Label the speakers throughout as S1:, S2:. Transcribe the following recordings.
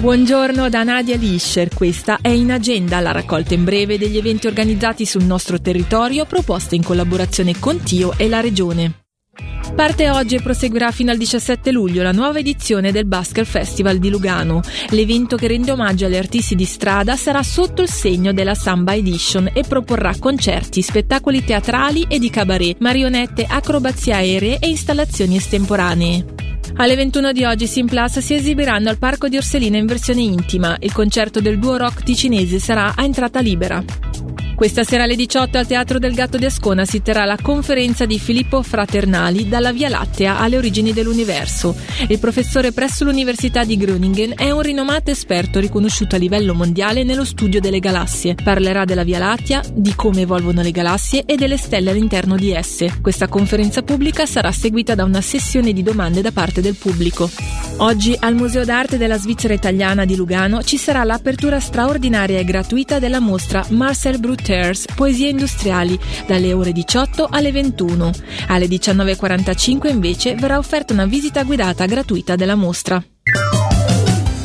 S1: Buongiorno da Nadia Lischer, questa è in agenda la raccolta in breve degli eventi organizzati sul nostro territorio proposta in collaborazione con Tio e la Regione. Parte oggi e proseguirà fino al 17 luglio la nuova edizione del Basker Festival di Lugano. L'evento che rende omaggio agli artisti di strada sarà sotto il segno della Samba Edition e proporrà concerti, spettacoli teatrali e di cabaret, marionette, acrobazie aeree e installazioni estemporanee. Alle 21 di oggi Sim Plus si esibiranno al Parco di Orselina in versione intima. Il concerto del duo rock ticinese sarà a entrata libera. Questa sera alle 18 al Teatro del Gatto di Ascona si terrà la conferenza di Filippo Fraternali dalla Via Lattea alle origini dell'universo. Il professore presso l'Università di Groningen è un rinomato esperto riconosciuto a livello mondiale nello studio delle galassie. Parlerà della Via Lattea, di come evolvono le galassie e delle stelle all'interno di esse. Questa conferenza pubblica sarà seguita da una sessione di domande da parte del pubblico. Oggi al Museo d'Arte della Svizzera Italiana di Lugano ci sarà l'apertura straordinaria e gratuita della mostra Marcel Brut Tears, Poesie industriali, dalle ore 18 alle 21. Alle 19.45 invece verrà offerta una visita guidata gratuita della mostra.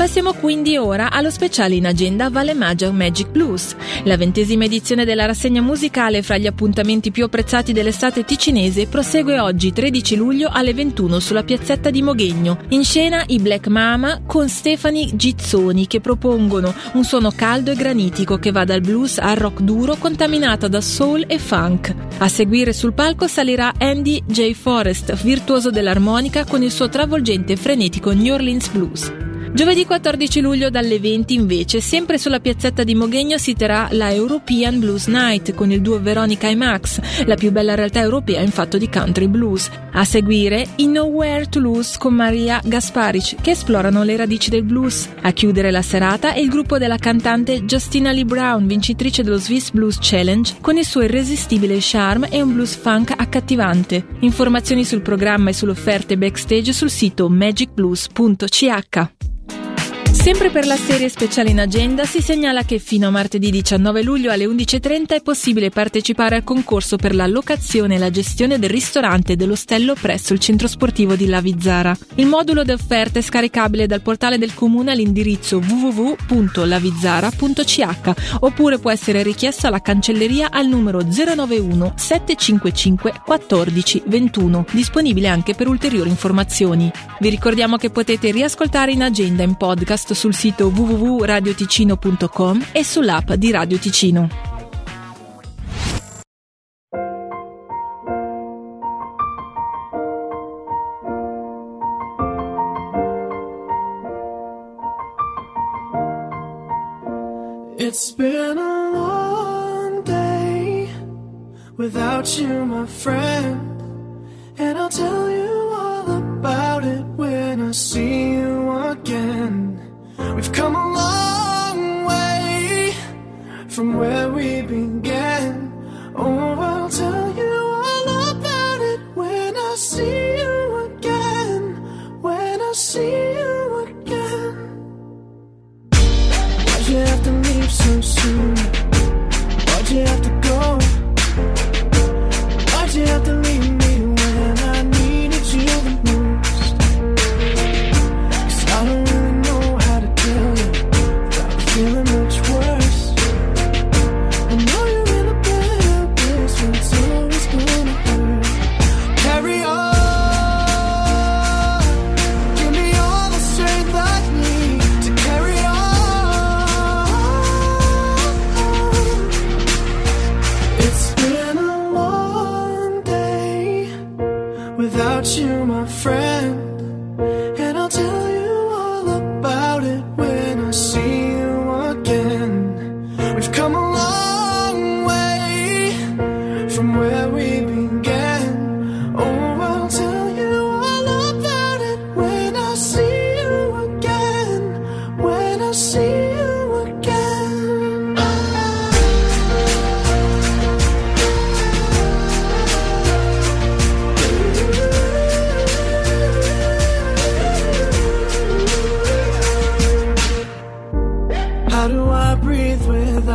S1: Passiamo quindi ora allo speciale in agenda Vale Magia Magic Blues, la ventesima edizione della rassegna musicale fra gli appuntamenti più apprezzati dell'estate ticinese prosegue oggi 13 luglio alle 21 sulla piazzetta di Moghegno. In scena i Black Mama con Stefani Gizzoni che propongono un suono caldo e granitico che va dal blues al rock duro contaminato da soul e funk. A seguire sul palco salirà Andy J. Forrest, virtuoso dell'armonica con il suo travolgente e frenetico New Orleans Blues. Giovedì 14 luglio dalle 20 invece, sempre sulla piazzetta di Moghegno si terrà la European Blues Night con il duo Veronica e Max, la più bella realtà europea in fatto di country blues. A seguire i Nowhere to Lose con Maria Gasparic che esplorano le radici del blues. A chiudere la serata è il gruppo della cantante Justina Lee Brown, vincitrice dello Swiss Blues Challenge, con il suo irresistibile charme e un blues funk accattivante. Informazioni sul programma e sulle offerte backstage sul sito magicblues.ch. Sempre per la serie speciale in agenda si segnala che fino a martedì 19 luglio alle 11.30 è possibile partecipare al concorso per la locazione e la gestione del ristorante dell'ostello presso il centro sportivo di Lavizzara. Il modulo di offerta è scaricabile dal portale del comune all'indirizzo www.lavizzara.ch oppure può essere richiesto alla cancelleria al numero 091 755 14 21, disponibile anche per ulteriori informazioni. Vi ricordiamo che potete riascoltare in agenda in podcast sul sito www.radioticino.com e sull'app di Radio Ticino.
S2: It's been a long day without you, my friend, and I'll tell you all about it when I see you again. We've come a long way from where we began. Oh,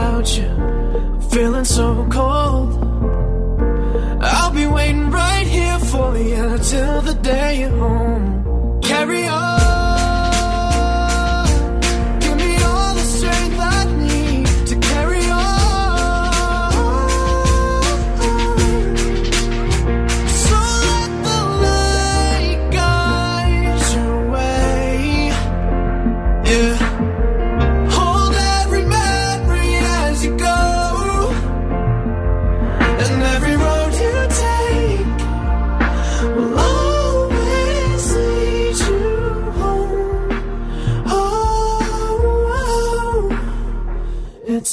S2: without you? Feeling so cold.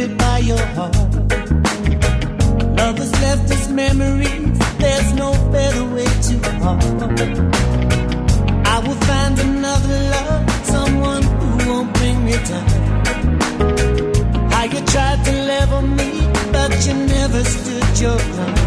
S2: it
S3: by your heart. Love has left us memories, there's no better way to part. I will find another love, someone who won't bring me down. How you tried to level me, but you never stood your ground.